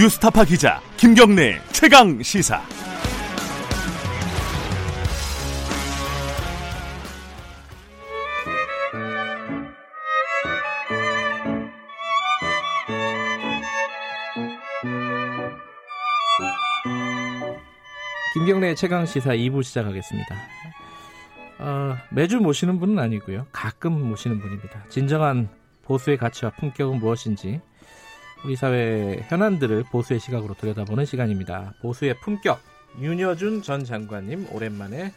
뉴스타파 기자 김경래 최강 시사. 김경래 최강 시사 2부 시작하겠습니다. 어, 매주 모시는 분은 아니고요. 가끔 모시는 분입니다. 진정한 보수의 가치와 품격은 무엇인지 우리 사회 현안들을 보수의 시각으로 들여다보는 시간입니다. 보수의 품격 윤여준 전 장관님 오랜만에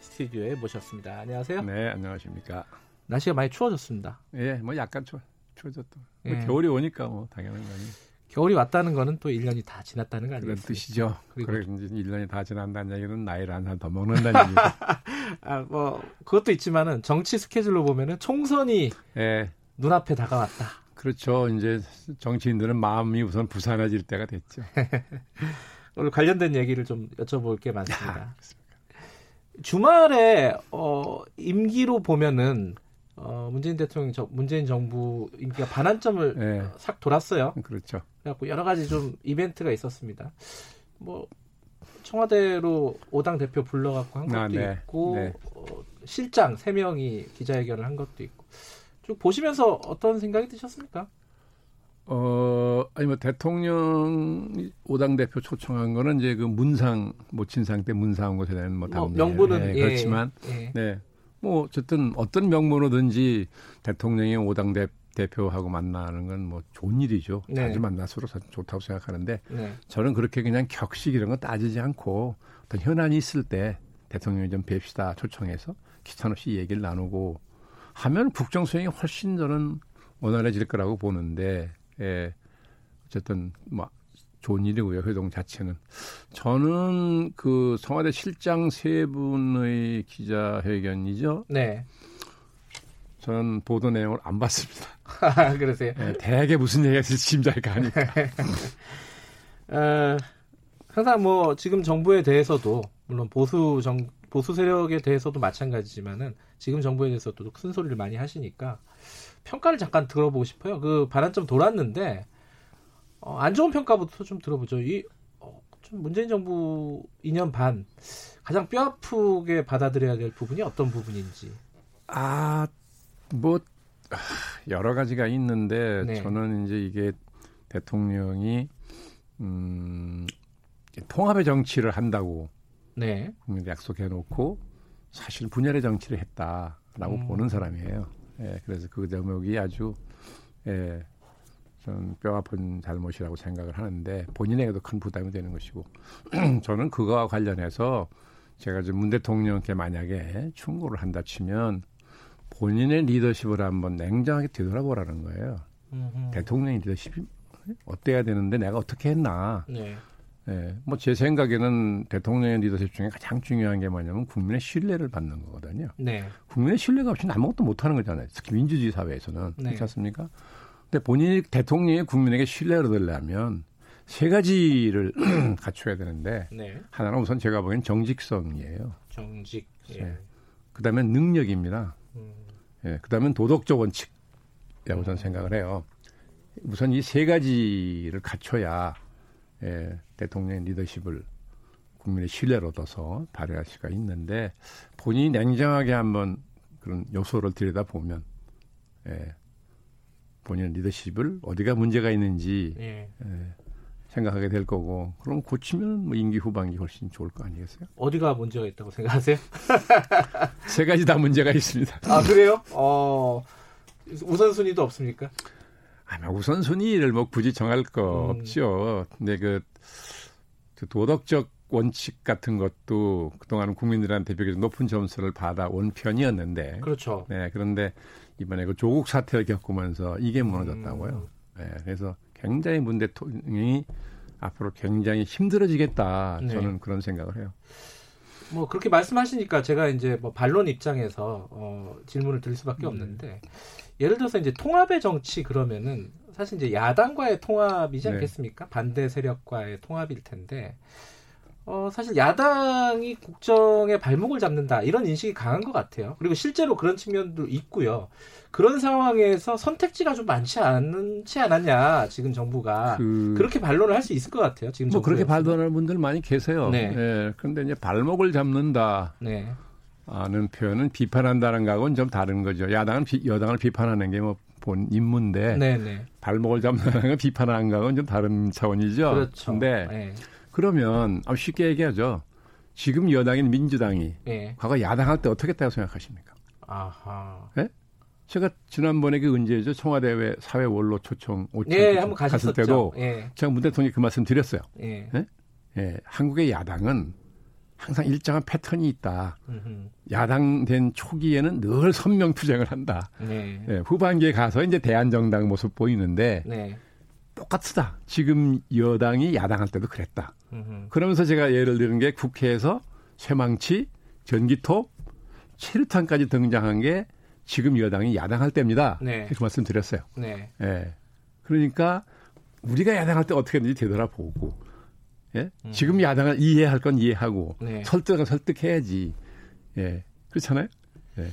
스튜디오에 모셨습니다. 안녕하세요. 네, 안녕하십니까. 날씨가 많이 추워졌습니다. 예, 뭐 약간 추, 추워졌다. 뭐 예. 겨울이 오니까 뭐 당연한 거 아니에요. 겨울이 왔다는 거는 또 1년이 다 지났다는 거 아니겠습니까? 그런 뜻이죠. 그래 이제 1년이 다 지난다는 얘기는 나이를 한 살 더 먹는다는 얘기죠. 아, 뭐 그것도 있지만은 정치 스케줄로 보면은 총선이 예. 눈앞에 다가왔다. 그렇죠. 이제 정치인들은 마음이 우선 부산해질 때가 됐죠. 오늘 관련된 얘기를 좀 여쭤볼 게 많습니다. 야, 주말에 어 임기로 보면은 어, 문재인 대통령, 저, 문재인 정부 인기가 반환점을 네. 싹 돌았어요. 그렇죠. 그래갖고 여러 가지 좀 이벤트가 있었습니다. 뭐 청와대로 오당 대표 불러갖고 한 아, 것도 아, 네. 있고 네. 어, 실장 세 명이 기자회견을 한 것도 있고 쭉 보시면서 어떤 생각이 드셨습니까? 어 아니 뭐 대통령 오당 대표 초청한 거는 이제 그 문상 모친상 때 문상 곳에 대한 뭐, 뭐 명분은 네, 예, 그렇지만 예. 네. 뭐 어쨌든 어떤 명분으로든지 대통령이 오당 대, 대표하고 만나는 건 뭐 좋은 일이죠. 네. 자주 만날수록 좋다고 생각하는데 네. 저는 그렇게 그냥 격식 이런 거 따지지 않고 어떤 현안이 있을 때 대통령이 좀 뵙시다 초청해서 기탄 없이 얘기를 나누고 하면 국정 수행이 훨씬 저는 원활해질 거라고 보는데 예. 어쨌든 뭐 좋은 일이고요. 회동 자체는. 저는 그 청와대 실장 세 분의 기자회견이죠. 네. 저는 보도 내용을 안 봤습니다. 그러세요? 네, 대개 무슨 얘기가 있을지 짐작이 가니까. 어, 항상 뭐 지금 정부에 대해서도 물론 보수 정 보수 세력에 대해서도 마찬가지지만은 지금 정부에 대해서도 큰 소리를 많이 하시니까 평가를 잠깐 들어보고 싶어요. 그 반환점 돌았는데 어, 안 좋은 평가부터 좀 들어보죠. 이 어, 좀 문재인 정부 2년 반 가장 뼈 아프게 받아들여야 될 부분이 어떤 부분인지. 아, 뭐 여러 가지가 있는데 네. 저는 이제 이게 대통령이 음, 통합의 정치를 한다고 네. 국민들 약속해 놓고 사실 분열의 정치를 했다라고 음. 보는 사람이에요. 예, 그래서 그 대목이 아주 예, 저는 뼈아픈 잘못이라고 생각을 하는데 본인에게도 큰 부담이 되는 것이고 저는 그거와 관련해서 제가 지금 문 대통령께 만약에 충고를 한다 치면 본인의 리더십을 한번 냉정하게 되돌아보라는 거예요. 음흠. 대통령의 리더십이 어때야 되는데 내가 어떻게 했나. 네. 네. 뭐제 생각에는 대통령의 리더십 중에 가장 중요한 게 뭐냐면 국민의 신뢰를 받는 거거든요. 네. 국민의 신뢰가 없이는 아무것도 못하는 거잖아요. 특히 민주주의 사회에서는 네. 그렇지 않습니까? 근데 본인이 대통령이 국민에게 신뢰를 얻으려면 세 가지를 갖춰야 되는데 네. 하나는 우선 제가 보기엔 정직성이에요. 정직. 예. 네. 그다음에 능력입니다. 음. 예. 그다음에 도덕적 원칙이라고 저는 음. 생각을 해요. 우선 이 세 가지를 갖춰야 예, 대통령의 리더십을 국민의 신뢰를 얻어서 발휘할 수가 있는데 본인이 냉정하게 한번 그런 요소를 들여다 보면 예, 본인의 리더십을 어디가 문제가 있는지 예. 예, 생각하게 될 거고 그럼 고치면 뭐 임기 후반기 훨씬 좋을 거 아니겠어요? 어디가 문제가 있다고 생각하세요? 세 가지 다 문제가 있습니다. 아 그래요? 어 우선순위도 없습니까? 아마 우선순위를 뭐 굳이 정할 거 음. 없죠. 근데 그, 그 도덕적 원칙 같은 것도 그동안 국민들한테 비교적 높은 점수를 받아온 편이었는데. 그렇죠. 네, 그런데 이번에 그 조국 사태를 겪으면서 이게 무너졌다고요. 음. 네, 그래서 굉장히 문 대통령이 앞으로 굉장히 힘들어지겠다. 네. 저는 그런 생각을 해요. 뭐 그렇게 말씀하시니까 제가 이제 뭐 반론 입장에서 어, 질문을 드릴 수밖에 음. 없는데 예를 들어서 이제 통합의 정치 그러면은 사실 이제 야당과의 통합이지 네. 않겠습니까? 반대 세력과의 통합일 텐데 어, 사실 야당이 국정에 발목을 잡는다 이런 인식이 강한 것 같아요. 그리고 실제로 그런 측면도 있고요. 그런 상황에서 선택지가 좀 많지 않지 않았냐 지금 정부가 그... 렇게 반론을 할 수 있을 것 같아요. 지금 뭐 그렇게 반론하는 분들 많이 계세요. 네. 네. 그런데 이제 발목을 잡는다. 네. 아는 표현은 비판한다는 거하고는 좀 다른 거죠. 야당은 비, 여당을 비판하는 게 뭐 본 임무인데 네네. 네. 발목을 잡는다는 건 비판하는 거하고는 좀 다른 차원이죠. 그렇죠. 근데 네. 그러면 쉽게 얘기하죠. 지금 여당인 민주당이 네. 과거 야당할 때 어떻게 했다고 생각하십니까? 아하. 네? 제가 지난번에 그 언제죠? 청와대 회 사회 원로 초청 오청 예, 한번 갔을 때도 예. 제가 문 대통령이 그 말씀 드렸어요. 예. 예? 예. 한국의 야당은 항상 일정한 패턴이 있다. 음흠. 야당 된 초기에는 늘 선명 투쟁을 한다. 네. 예, 후반기에 가서 이제 대한정당 모습 보이는데 네. 똑같다. 지금 여당이 야당할 때도 그랬다. 음흠. 그러면서 제가 예를 드는 게 국회에서 쇠망치, 전기톱, 체류탄까지 등장한 게 지금 여당이 야당할 때입니다. 네. 그 말씀 드렸어요. 네. 예. 그러니까 우리가 야당할 때 어떻게든지 되돌아보고 예? 음. 지금 야당을 이해할 건 이해하고 네. 설득은 설득해야지. 예. 그렇잖아요. 예.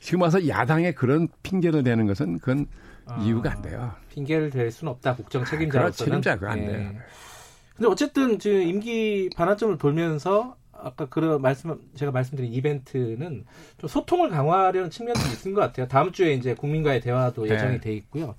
지금 와서 야당에 그런 핑계를 대는 것은 그건 아, 이유가 안 돼요. 핑계를 될 수는 없다. 국정 책임자로서는. 아, 책임자 그안 예. 돼요. 근데 어쨌든 지금 임기 반환점을 돌면서 아까 그런 말씀 제가 말씀드린 이벤트는 좀 소통을 강화하려는 측면도 있는 것 같아요. 다음 주에 이제 국민과의 대화도 네. 예정이 돼 있고요.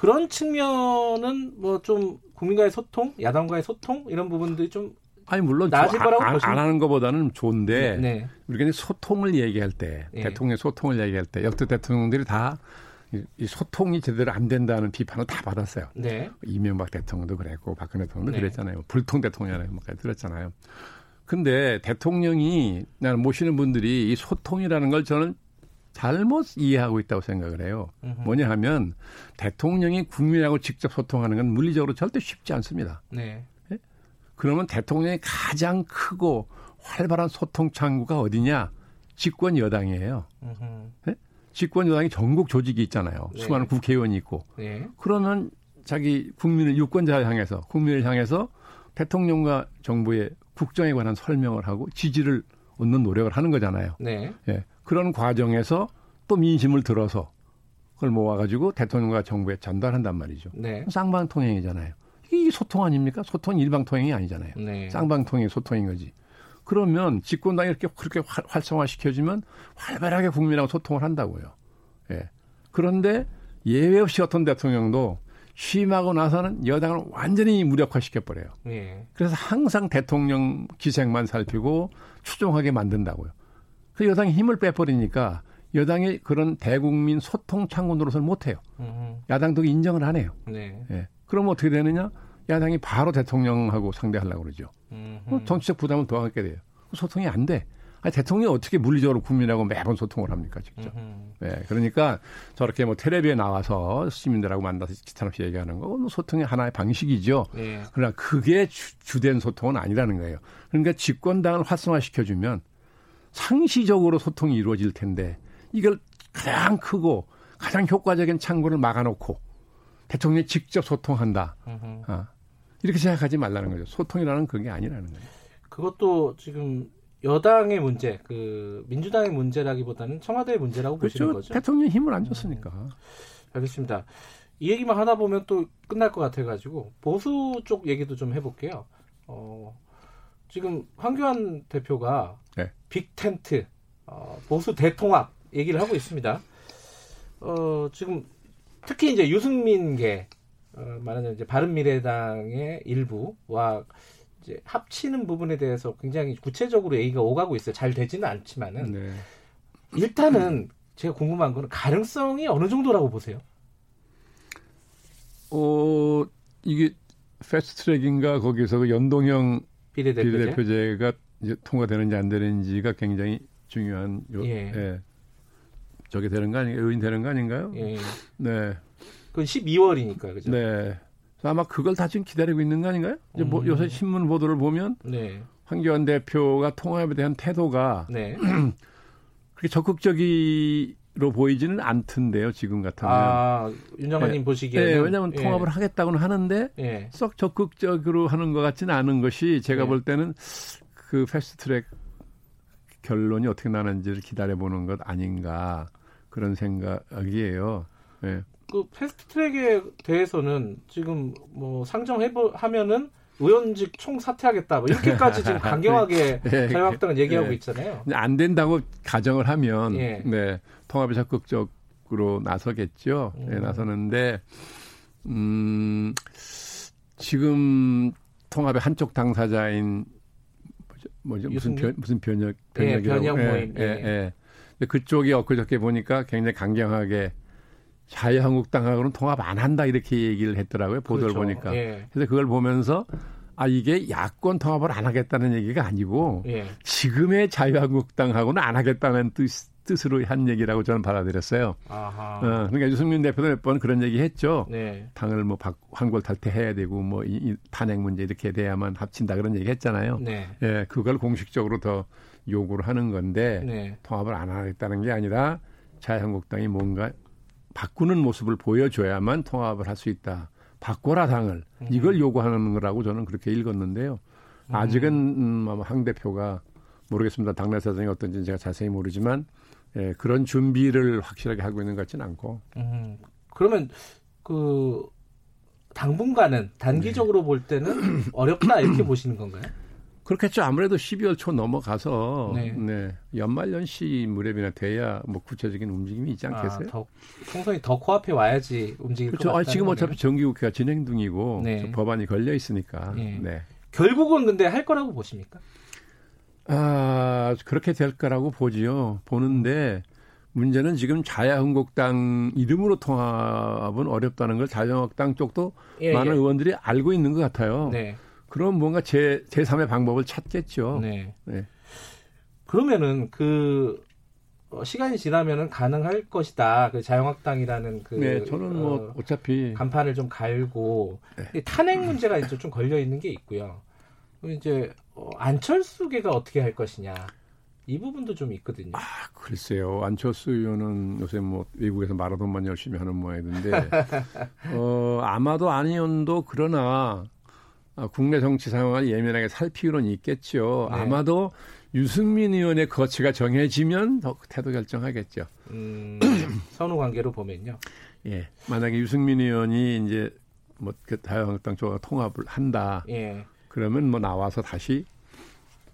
그런 측면은 뭐 좀 국민과의 소통, 야당과의 소통 이런 부분들이 좀 아니 물론 나아질 거라고 안, 안 하는 것보다는 좋은데 네. 네. 우리가 이제 소통을 얘기할 때 네. 대통령 소통을 얘기할 때 역대 대통령들이 다 이 소통이 제대로 안 된다는 비판을 다 받았어요. 네. 이명박 대통령도 그랬고 박근혜 대통령도 네. 그랬잖아요. 불통 대통령이라고 막 들었잖아요. 근데 대통령이 나는 모시는 분들이 이 소통이라는 걸 저는 잘못 이해하고 있다고 생각을 해요. 으흠. 뭐냐 하면 대통령이 국민하고 직접 소통하는 건 물리적으로 절대 쉽지 않습니다. 네. 예? 그러면 대통령이 가장 크고 활발한 소통 창구가 어디냐? 집권 여당이에요. 예? 집권 여당이 전국 조직이 있잖아요. 네. 수많은 국회의원이 있고. 네. 그러면 자기 국민을 유권자 향해서 국민을 향해서 대통령과 정부의 국정에 관한 설명을 하고 지지를 얻는 노력을 하는 거잖아요. 네. 예. 그런 과정에서 또 민심을 들어서 그걸 모아가지고 대통령과 정부에 전달한단 말이죠. 네. 쌍방통행이잖아요. 이게 소통 아닙니까? 소통 일방통행이 아니잖아요. 네. 쌍방통행 소통인 거지. 그러면 집권당이 이렇게 그렇게 활성화시켜주면 활발하게 국민하고 소통을 한다고요. 예. 그런데 예외 없이 어떤 대통령도 취임하고 나서는 여당을 완전히 무력화시켜버려요. 예. 그래서 항상 대통령 기색만 살피고 추종하게 만든다고요. 그 여당이 힘을 빼버리니까 여당이 그런 대국민 소통 창구 노릇을 못해요. 음. 야당도 인정을 안 해요. 네. 예. 그럼 어떻게 되느냐? 야당이 바로 대통령하고 상대하려고 그러죠. 음. 정치적 부담을 더하게 돼요. 소통이 안 돼. 아니, 대통령이 어떻게 물리적으로 국민하고 매번 소통을 합니까, 직접. 네, 그러니까 저렇게 뭐 텔레비에 나와서 시민들하고 만나서 기타없이 얘기하는 거뭐 소통의 하나의 방식이죠. 네. 그러나 그게 주, 된 소통은 아니라는 거예요. 그러니까 집권당을 활성화시켜주면 상시적으로 소통이 이루어질 텐데 이걸 가장 크고 가장 효과적인 창구를 막아놓고 대통령이 직접 소통한다. 아, 이렇게 생각하지 말라는 거죠. 소통이라는 그게 아니라는 거예요. 그것도 지금 여당의 문제, 그 민주당의 문제라기보다는 청와대의 문제라고 그렇죠. 보시는 거죠. 대통령 힘을 안 줬으니까. 음, 알겠습니다. 이 얘기만 하다 보면 또 끝날 것 같아가지고 보수 쪽 얘기도 좀 해볼게요. 어, 지금 황교안 대표가 네. 빅텐트 어, 보수 대통합 얘기를 하고 있습니다. 어, 지금 특히 이제 유승민계 어, 말하자면 이제 바른미래당의 일부와 이제 합치는 부분에 대해서 굉장히 구체적으로 얘기가 오가고 있어요. 잘 되지는 않지만은 네. 일단은 제가 궁금한 거는 가능성이 어느 정도라고 보세요? 어 이게 패스트트랙인가 거기서 그 연동형 비례대표제? 비례대표제가 이제 통과되는지 안 되는지가 굉장히 중요한 요, 예. 예. 저게 되는 거 아닌가요? 요인 되는 거 아닌가요? 예. 네. 그건 12월이니까 그죠? 네. 아마 그걸 다 지금 기다리고 있는 거 아닌가요? 이제 뭐 음. 요새 신문 보도를 보면 네. 황교안 대표가 통합에 대한 태도가 네. 그렇게 적극적이 로 보이지는 않던데요. 지금 같으면. 아, 윤정관님 예, 보시기에는. 예, 왜냐하면 예. 통합을 하겠다고는 하는데 예. 썩 적극적으로 하는 것 같지는 않은 것이 제가 예. 볼 때는 그 패스트트랙 결론이 어떻게 나는지를 기다려보는 것 아닌가 그런 생각이에요. 예. 그 패스트트랙에 대해서는 지금 뭐 상정해 하면은 의원직 총 사퇴하겠다. 뭐 이렇게까지 지금 강경하게 네. 자유한국당은 얘기하고 네. 있잖아요. 안 된다고 가정을 하면 예. 네, 통합에 적극적으로 나서겠죠. 음. 네, 나서는데 음, 지금 통합의 한쪽 당사자인 뭐죠? 무슨 변, 무슨 변혁 변혁이라고 예, 변혁 모임. 예, 예. 예. 그쪽이 엊그저께 보니까 굉장히 강경하게 자유한국당하고는 통합 안 한다 이렇게 얘기를 했더라고요 보도를 그렇죠. 보니까 예. 그래서 그걸 보면서 아 이게 야권 통합을 안 하겠다는 얘기가 아니고 예. 지금의 자유한국당하고는 안 하겠다는 뜻, 뜻으로 한 얘기라고 저는 받아들였어요. 아하. 어, 그러니까 유승민 대표도 몇 번 그런 얘기 했죠. 네. 당을 뭐 박, 황골 탈퇴해야 되고 뭐 이, 이 탄핵 문제 이렇게 돼야만 합친다 그런 얘기 했잖아요. 네. 예, 그걸 공식적으로 더 요구를 하는 건데 네. 통합을 안 하겠다는 게 아니라 자유한국당이 뭔가 바꾸는 모습을 보여줘야만 통합을 할 수 있다. 바꿔라 당을 음. 이걸 요구하는 거라고 저는 그렇게 읽었는데요. 아직은 음, 아마 황 대표가 모르겠습니다. 당내 사정이 어떤지 제가 자세히 모르지만 예, 그런 준비를 확실하게 하고 있는 것 같지는 않고. 음, 그러면 그 당분간은 단기적으로 볼 때는 어렵다 이렇게 보시는 건가요? 그렇겠죠. 아무래도 12월 초 넘어가서 네. 네. 연말 연시 무렵이나 돼야 뭐 구체적인 움직임이 있지 않겠어요? 아, 더, 총선이 더 코앞에 와야지 움직일 그렇죠. 것 아, 지금 거네요. 어차피 정기국회가 진행 중이고 네. 법안이 걸려 있으니까. 네. 네. 결국은 근데 할 거라고 보십니까? 아, 그렇게 될 거라고 보지요. 보는데 문제는 지금 자유한국당 이름으로 통합은 어렵다는 걸 자유한국당 쪽도 예, 많은 예. 의원들이 알고 있는 것 같아요. 네. 그럼 뭔가 제, 제3의 방법을 찾겠죠. 네. 네. 그러면은 그 어, 시간이 지나면은 가능할 것이다. 그 자유한국당이라는 그 네, 저는 뭐 어, 어차피 간판을 좀 갈고 네. 탄핵 문제가 이제 좀 걸려 있는 게 있고요. 이제 어, 안철수계가 어떻게 할 것이냐 이 부분도 좀 있거든요. 아, 글쎄요. 안철수 의원은 요새 뭐 외국에서 마라톤만 열심히 하는 모양이던데 어, 아마도 안 의원도 그러나 아, 국내 정치 상황을 예민하게 살피고는 있겠죠. 네. 아마도 유승민 의원의 거치가 정해지면 더 태도 결정하겠죠. 음, 선후 관계로 보면요. 예. 만약에 유승민 의원이 이제 뭐그 자유한국당 쪽과 통합을 한다. 예. 그러면 뭐 나와서 다시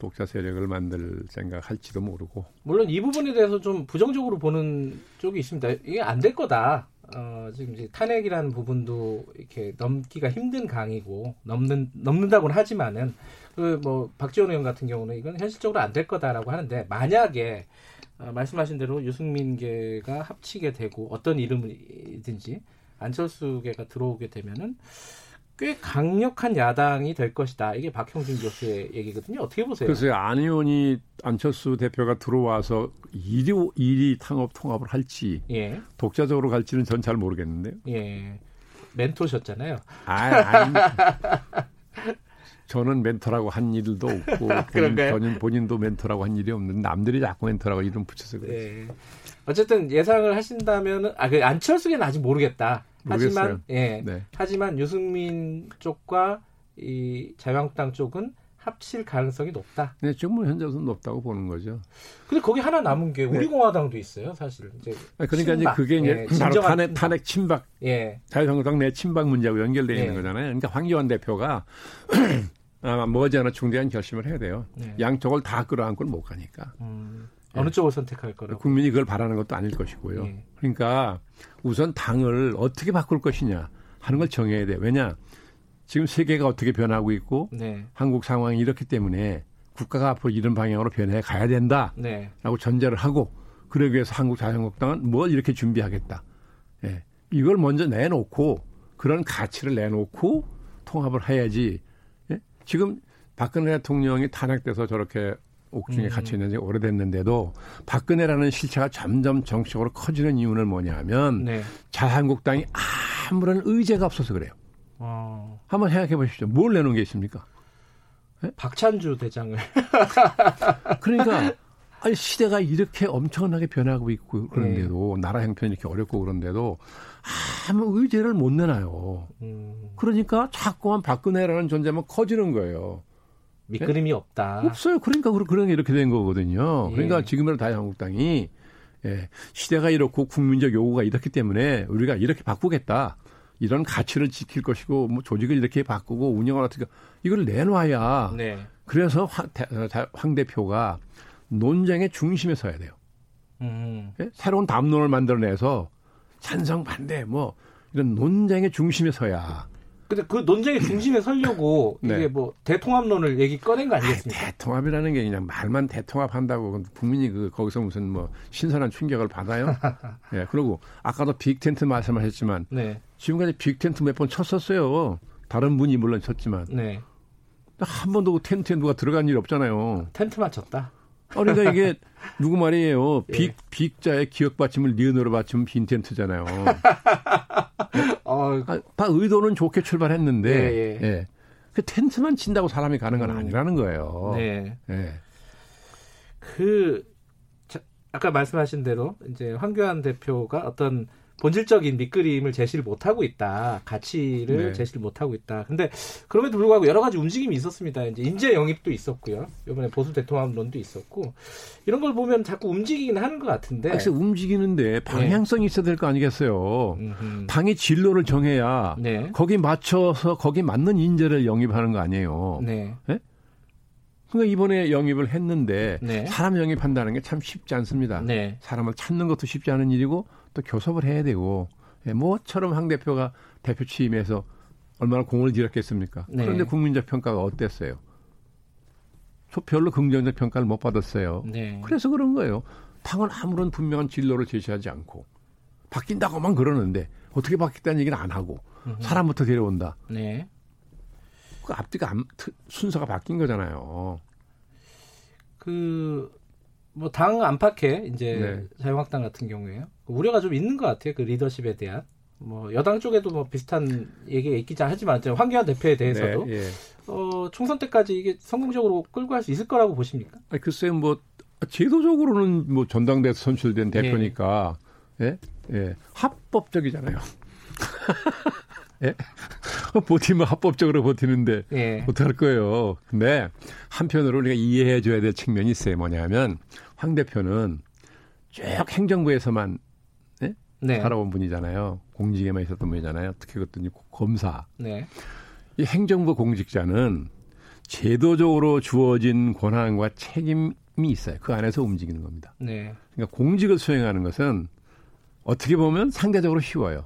독자 세력을 만들 생각할지도 모르고. 물론 이 부분에 대해서 좀 부정적으로 보는 쪽이 있습니다. 이게 안 될 거다. 어, 지금 이제 탄핵이라는 부분도 이렇게 넘기가 힘든 강이고 넘는 넘는다고는 하지만은 그뭐 박지원 의원 같은 경우는 이건 현실적으로 안 될 거다라고 하는데 만약에 어, 말씀하신 대로 유승민계가 합치게 되고 어떤 이름이든지 안철수계가 들어오게 되면은 꽤 강력한 야당이 될 것이다. 이게 박형준 교수의 얘기거든요. 어떻게 보세요? 글쎄요, 안 의원이 안철수 대표가 들어와서 일이 일이 통합 통합을 할지 예, 독자적으로 갈지는 전 잘 모르겠는데요. 예. 멘토셨잖아요. 아, 아니, 저는 멘토라고 한 일도 없고 본인? 본인 본인도 멘토라고 한 일이 없는데 남들이 자꾸 멘토라고 이름 붙여서 그래요. 예. 어쨌든 예상을 하신다면 은 아, 그 안철수는 아직 모르겠다. 하지만 모르겠어요. 예. 네. 하지만 유승민 쪽과 이 자유한국당 쪽은 합칠 가능성이 높다. 네, 지금 뭐 현재로서는 높다고 보는 거죠. 근데 거기 하나 남은 게 우리공화당도 있어요, 사실. 이제 아, 그러니까 친박. 이제 그게 이제 예, 바로 탄핵, 친박. 탄핵 침박 예. 자유한국당 내 친박 문제하고 연결되어 있는 네. 거잖아요. 그러니까 황교안 대표가 아마 머지않아 중대한 결심을 해야 돼요. 네. 양쪽을 다 끌어안고는 못 가니까. 음, 어느 쪽을 선택할 거라고. 국민이 그걸 바라는 것도 아닐 것이고요. 예. 그러니까 우선 당을 어떻게 바꿀 것이냐 하는 걸 정해야 돼. 왜냐? 지금 세계가 어떻게 변하고 있고 네. 한국 상황이 이렇기 때문에 국가가 앞으로 이런 방향으로 변해 가야 된다라고 네. 전제를 하고 그러기 위해서 한국 자유한국당은 뭘 이렇게 준비하겠다. 예. 이걸 먼저 내놓고 그런 가치를 내놓고 통합을 해야지. 예? 지금 박근혜 대통령이 탄핵돼서 저렇게 옥중에 음. 갇혀 있는 지 오래됐는데도 박근혜라는 실체가 점점 정치적으로 커지는 이유는 뭐냐면 네. 자유한국당이 아무런 의제가 없어서 그래요. 어, 한번 생각해 보십시오. 뭘 내놓은 게 있습니까? 박찬주 대장을. 그러니까 아니 시대가 이렇게 엄청나게 변하고 있고 그런데도 네. 나라 형편이 이렇게 어렵고 그런데도 아무 의제를 못 내놔요. 음. 그러니까 자꾸만 박근혜라는 존재만 커지는 거예요. 밑그림이 네? 없다. 없어요. 그러니까 그런 게 이렇게 된 거거든요. 예. 그러니까 지금의 다한국당이 예, 시대가 이렇고 국민적 요구가 이렇기 때문에 우리가 이렇게 바꾸겠다. 이런 가치를 지킬 것이고 뭐 조직을 이렇게 바꾸고 운영을 어떻게 이걸 내놔야 네. 그래서 황, 황 대표가 논쟁의 중심에 서야 돼요. 음. 예? 새로운 담론을 만들어내서 찬성 반대 뭐 이런 논쟁의 중심에 서야 근데 그 논쟁의 중심에 서려고 네. 이게 뭐 대통합론을 얘기 꺼낸 거 아니겠습니까? 아니, 대통합이라는 게 그냥 말만 대통합한다고 국민이 그 거기서 무슨 뭐 신선한 충격을 받아요? 예. 네, 그리고 아까도 빅텐트 말씀하셨지만 네. 지금까지 빅텐트 몇 번 쳤었어요. 다른 분이 물론 쳤지만 네. 한 번도 그 텐트에 누가 들어간 일이 없잖아요. 텐트만 쳤다. 어, 그러니까 이게 누구 말이에요. 빅 예. 빅자의 기억 받침을 니은으로 받치면 빈텐트잖아요. 어, 아, 다 의도는 좋게 출발했는데 예, 예. 예. 그 텐트만 친다고 사람이 가는 건 음. 아니라는 거예요. 네. 예. 그 자, 아까 말씀하신 대로 이제 황교안 대표가 어떤 본질적인 밑그림을 제시를 못하고 있다. 가치를 네. 제시를 못하고 있다. 근데 그럼에도 불구하고 여러 가지 움직임이 있었습니다. 이제 인재 영입도 있었고요. 이번에 보수 대통합론도 있었고 이런 걸 보면 자꾸 움직이긴 하는 것 같은데. 그래서 움직이는데 방향성이 네. 있어야 될 거 아니겠어요. 음흠. 당의 진로를 정해야 네. 거기 맞춰서 거기 맞는 인재를 영입하는 거 아니에요. 네. 네? 그러니까 이번에 영입을 했는데 네. 사람 영입한다는 게 참 쉽지 않습니다. 네. 사람을 찾는 것도 쉽지 않은 일이고 또 교섭을 해야 되고 예, 뭐처럼 황 대표가 대표 취임해서 얼마나 공을 들였겠습니까? 네. 그런데 국민적 평가가 어땠어요? 별로 긍정적 평가를 못 받았어요. 네. 그래서 그런 거예요. 당은 아무런 분명한 진로를 제시하지 않고 바뀐다고만 그러는데 어떻게 바뀌었다는 얘기는 안 하고 사람부터 데려온다. 네. 그 앞뒤가 안, 순서가 바뀐 거잖아요. 그 뭐 당 안팎에 이제 네. 자유한국당 같은 경우에요. 우려가 좀 있는 것 같아요. 그 리더십에 대한. 뭐 여당 쪽에도 뭐 비슷한 얘기가 있기자 하지만 황교안 대표에 대해서도 네, 예. 어, 총선 때까지 이게 성공적으로 끌고 갈 수 있을 거라고 보십니까? 아니, 글쎄요, 뭐 제도적으로는 뭐 전당대에서 선출된 예. 대표니까 예, 예, 합법적이잖아요. 예? 버티면 합법적으로 버티는데 예. 어떡할 거예요. 근데 한편으로 우리가 이해해 줘야 될 측면이 있어요. 뭐냐면 황 대표는 쭉 행정부에서만 네. 살아온 분이잖아요. 공직에만 있었던 분이잖아요. 특히 그랬더니 검사. 네. 이 행정부 공직자는 제도적으로 주어진 권한과 책임이 있어요. 그 안에서 움직이는 겁니다. 네. 그러니까 공직을 수행하는 것은 어떻게 보면 상대적으로 쉬워요.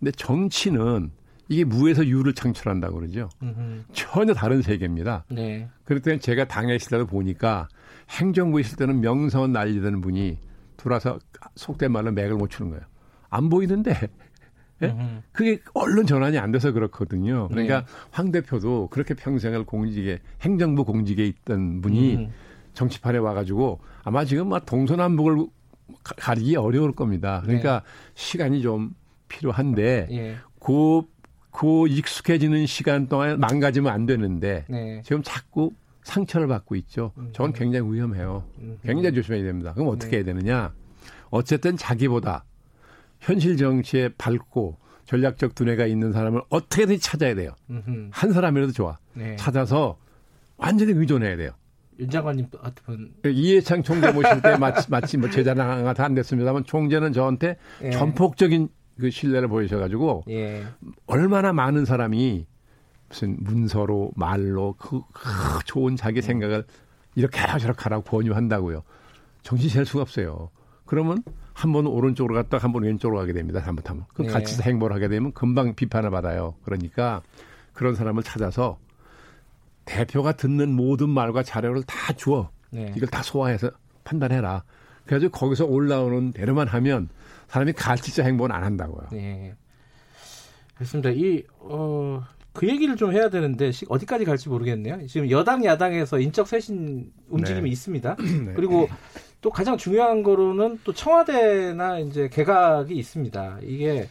근데 정치는 이게 무에서 유를 창출한다고 그러죠. 음흠. 전혀 다른 세계입니다. 네. 때는 제가 당에 있을 때도 보니까 행정부에 있을 때는 명성은 날리던 분이 들어와서 속된 말로 맥을 못 추는 거예요. 안 보이는데 예? 그게 언론 전환이 안 돼서 그렇거든요. 그러니까 네. 황 대표도 그렇게 평생을 공직에 행정부 공직에 있던 분이 음. 정치판에 와가지고 아마 지금 막 동서남북을 가리기 어려울 겁니다. 그러니까 네. 시간이 좀 필요한데 예. 그, 그 익숙해지는 시간 동안 망가지면 안 되는데 네. 지금 자꾸 상처를 받고 있죠. 저건 굉장히 위험해요. 굉장히 조심해야 됩니다. 그럼 어떻게 네. 해야 되느냐? 어쨌든 자기보다 현실 정치에 밝고 전략적 두뇌가 있는 사람을 어떻게든 찾아야 돼요. 한 사람이라도 좋아. 네. 찾아서 완전히 의존해야 돼요. 윤 장관님 같은 이해창 총재 모실 때 마치, 마치 뭐 제자랑가 다안 됐습니다만 총재는 저한테 예. 전폭적인 그 신뢰를 보이셔가지고 예. 얼마나 많은 사람이 무슨 문서로 말로 그, 그 좋은 자기 생각을 이렇게 하라 저렇게 하라고 권유한다고요. 정신 셀 수가 없어요. 그러면 한 번은 오른쪽으로 갔다 한 번은 왼쪽으로 가게 됩니다. 잘못하면. 그 네. 같이 행보를 하게 되면 금방 비판을 받아요. 그러니까 그런 사람을 찾아서 대표가 듣는 모든 말과 자료를 다 주어. 네. 이걸 다 소화해서 판단해라. 그래가지고 거기서 올라오는 대로만 하면 사람이 가치자 행보는 안 한다고요. 네. 그렇습니다. 이, 어, 그 얘기를 좀 해야 되는데 어디까지 갈지 모르겠네요. 지금 여당 야당에서 인적 쇄신 움직임이 네. 있습니다. 네. 그리고 또 가장 중요한 거로는 또 청와대나 이제 개각이 있습니다. 이게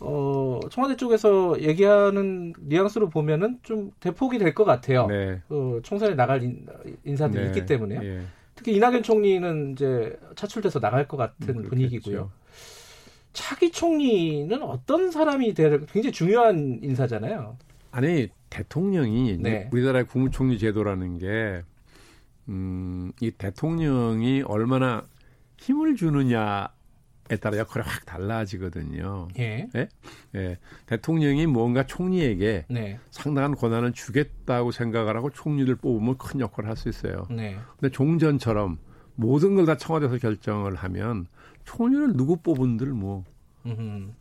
어, 청와대 쪽에서 얘기하는 뉘앙스로 보면은 좀 대폭이 될 것 같아요. 네. 어, 총선에 나갈 인, 사들이 네. 있기 때문에요. 예. 특히 이낙연 총리는 이제 차출돼서 나갈 것 같은 음, 분위기고요. 차기 총리는 어떤 사람이 될 굉장히 중요한 인사잖아요. 아니 대통령이 네. 우리나라의 국무총리 제도라는 게 음, 이 대통령이 얼마나 힘을 주느냐에 따라 역할이 확 달라지거든요. 예. 예? 예. 대통령이 뭔가 총리에게 네. 상당한 권한을 주겠다고 생각을 하고 총리를 뽑으면 큰 역할을 할 수 있어요. 네. 근데 종전처럼 모든 걸 다 청와대에서 결정을 하면 총리를 누구 뽑은들 뭐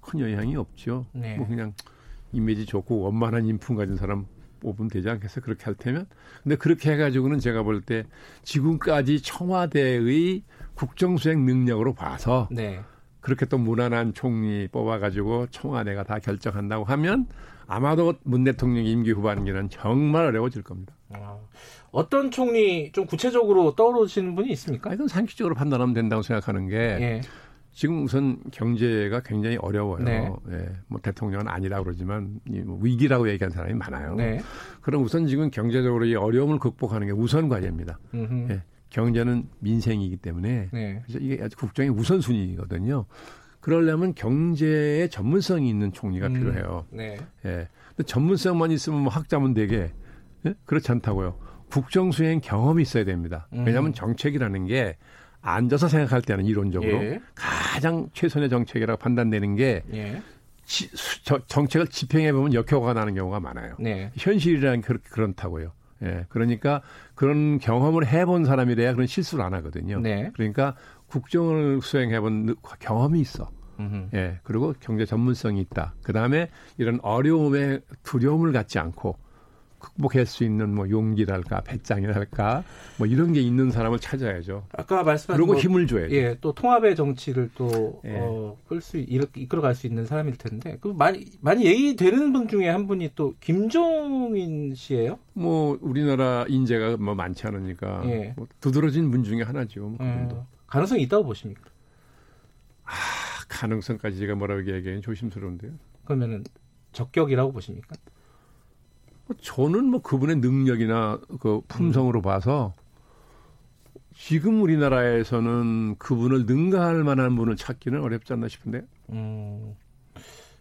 큰 영향이 없죠. 네. 뭐 그냥 이미지 좋고 원만한 인품 가진 사람 뽑으면 되지 않겠어요? 그렇게 할 테면. 근데 그렇게 해가지고는 제가 볼 때 지금까지 청와대의 국정수행 능력으로 봐서 네. 그렇게 또 무난한 총리 뽑아가지고 청와대가 다 결정한다고 하면 아마도 문 대통령 임기 후반기는 정말 어려워질 겁니다. 아, 어떤 총리 좀 구체적으로 떠오르시는 분이 있습니까? 이건 상식적으로 판단하면 된다고 생각하는 게 예. 지금 우선 경제가 굉장히 어려워요. 네. 예, 뭐 대통령은 아니라 그러지만 뭐 위기라고 얘기한 사람이 많아요. 네. 그럼 우선 지금 경제적으로 이 어려움을 극복하는 게 우선 과제입니다. 예, 경제는 민생이기 때문에 네. 그래서 이게 아주 국정의 우선순위거든요. 그러려면 경제에 전문성이 있는 총리가 음, 필요해요. 네. 예. 근데 전문성만 있으면 뭐 학자면 되게 예? 그렇지 않다고요. 국정 수행 경험이 있어야 됩니다. 음. 왜냐하면 정책이라는 게 앉아서 생각할 때는 이론적으로 예. 가장 최선의 정책이라고 판단되는 게 예. 지, 저, 정책을 집행해 보면 역효과가 나는 경우가 많아요. 네. 현실이라는 게 그렇게 그렇다고요. 예. 그러니까 그런 경험을 해본 사람이래야 그런 실수를 안 하거든요. 네. 그러니까 국정을 수행해 본 경험이 있어. 음흠. 예. 그리고 경제 전문성이 있다. 그 다음에 이런 어려움에 두려움을 갖지 않고 극복할 수 있는 뭐 용기랄까 배짱이랄까 뭐 이런 게 있는 사람을 찾아야죠. 아까 말씀하신 그리고 뭐, 힘을 줘야죠. 예, 또 통합의 정치를 또 예. 어, 끌수 이끌어갈 수 있는 사람일 텐데 그 많이 많이 얘기되는 분 중에 한 분이 또 김종인 씨예요. 뭐 우리나라 인재가 뭐 많지 않으니까 예. 뭐 두드러진 분 중에 하나죠. 뭐 예. 가능성이 있다고 보십니까? 아, 가능성까지 제가 뭐라고 얘기하기는 조심스러운데요. 그러면은 적격이라고 보십니까? 뭐 저는 뭐 그분의 능력이나 그 품성으로 음. 봐서 지금 우리나라에서는 그분을 능가할 만한 분을 찾기는 어렵지 않나 싶은데. 음.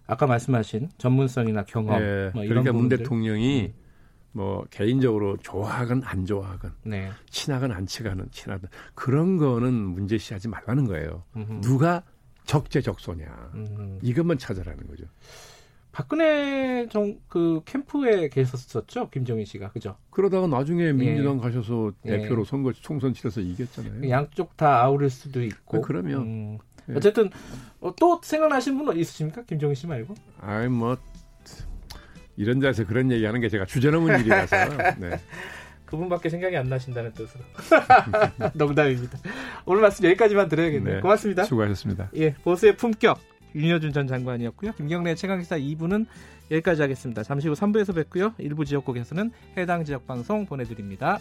아까 말씀하신 전문성이나 경험. 네, 뭐 그러니까 문 대통령이 음. 뭐 개인적으로 좋아하건 안 좋아하건 네. 친하건 안 친하건 친하든 그런 거는 문제시하지 말라는 거예요. 음흠. 누가 적재적소냐 음흠. 이것만 찾아라는 거죠. 박근혜 정 그 캠프에 계셨었죠 김정인 씨가 그죠? 그러다가 나중에 민주당 예. 가셔서 예. 대표로 예. 선거 총선 치러서 이겼잖아요. 양쪽 다 아우를 수도 있고. 아, 그러면 음. 예. 어쨌든 어, 또 생각나신 분 있으십니까 김정인 씨 말고? 아이 뭐 이런 자리에서 그런 얘기하는 게 제가 주저넘은 일이라서. 네. 그분밖에 생각이 안 나신다는 뜻으로. 농담입니다. 오늘 말씀 여기까지만 드려야겠네요. 네. 고맙습니다. 수고하셨습니다. 예, 보수의 품격. 윤여준 전 장관이었고요. 김경래 최강기사 2부는 여기까지 하겠습니다. 잠시 후 3부에서 뵙고요. 일부 지역국에서는 해당 지역 방송 보내드립니다.